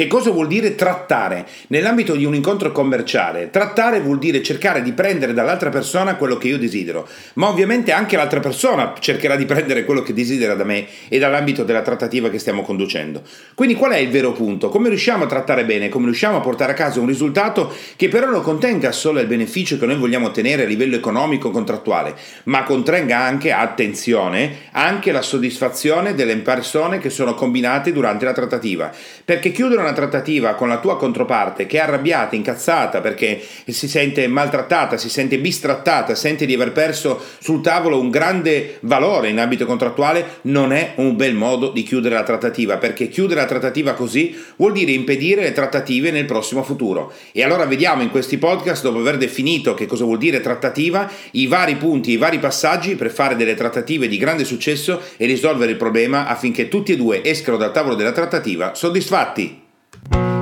Che cosa vuol dire trattare? Nell'ambito di un incontro commerciale, trattare vuol dire cercare di prendere dall'altra persona quello che io desidero, ma ovviamente anche l'altra persona cercherà di prendere quello che desidera da me e dall'ambito della trattativa che stiamo conducendo. Quindi qual è il vero punto? Come riusciamo a trattare bene? Come riusciamo a portare a casa un risultato che però non contenga solo il beneficio che noi vogliamo ottenere a livello economico contrattuale, ma contenga anche, attenzione, anche la soddisfazione delle persone che sono combinate durante la trattativa. Perché chiudere una trattativa con la tua controparte che è arrabbiata, incazzata perché si sente maltrattata, si sente bistrattata, sente di aver perso sul tavolo un grande valore in ambito contrattuale, non è un bel modo di chiudere la trattativa, perché chiudere la trattativa così vuol dire impedire le trattative nel prossimo futuro. E allora vediamo in questi podcast, dopo aver definito che cosa vuol dire trattativa, i vari punti, i vari passaggi per fare delle trattative di grande successo e risolvere il problema affinché tutti e due escano dal tavolo della trattativa soddisfatti.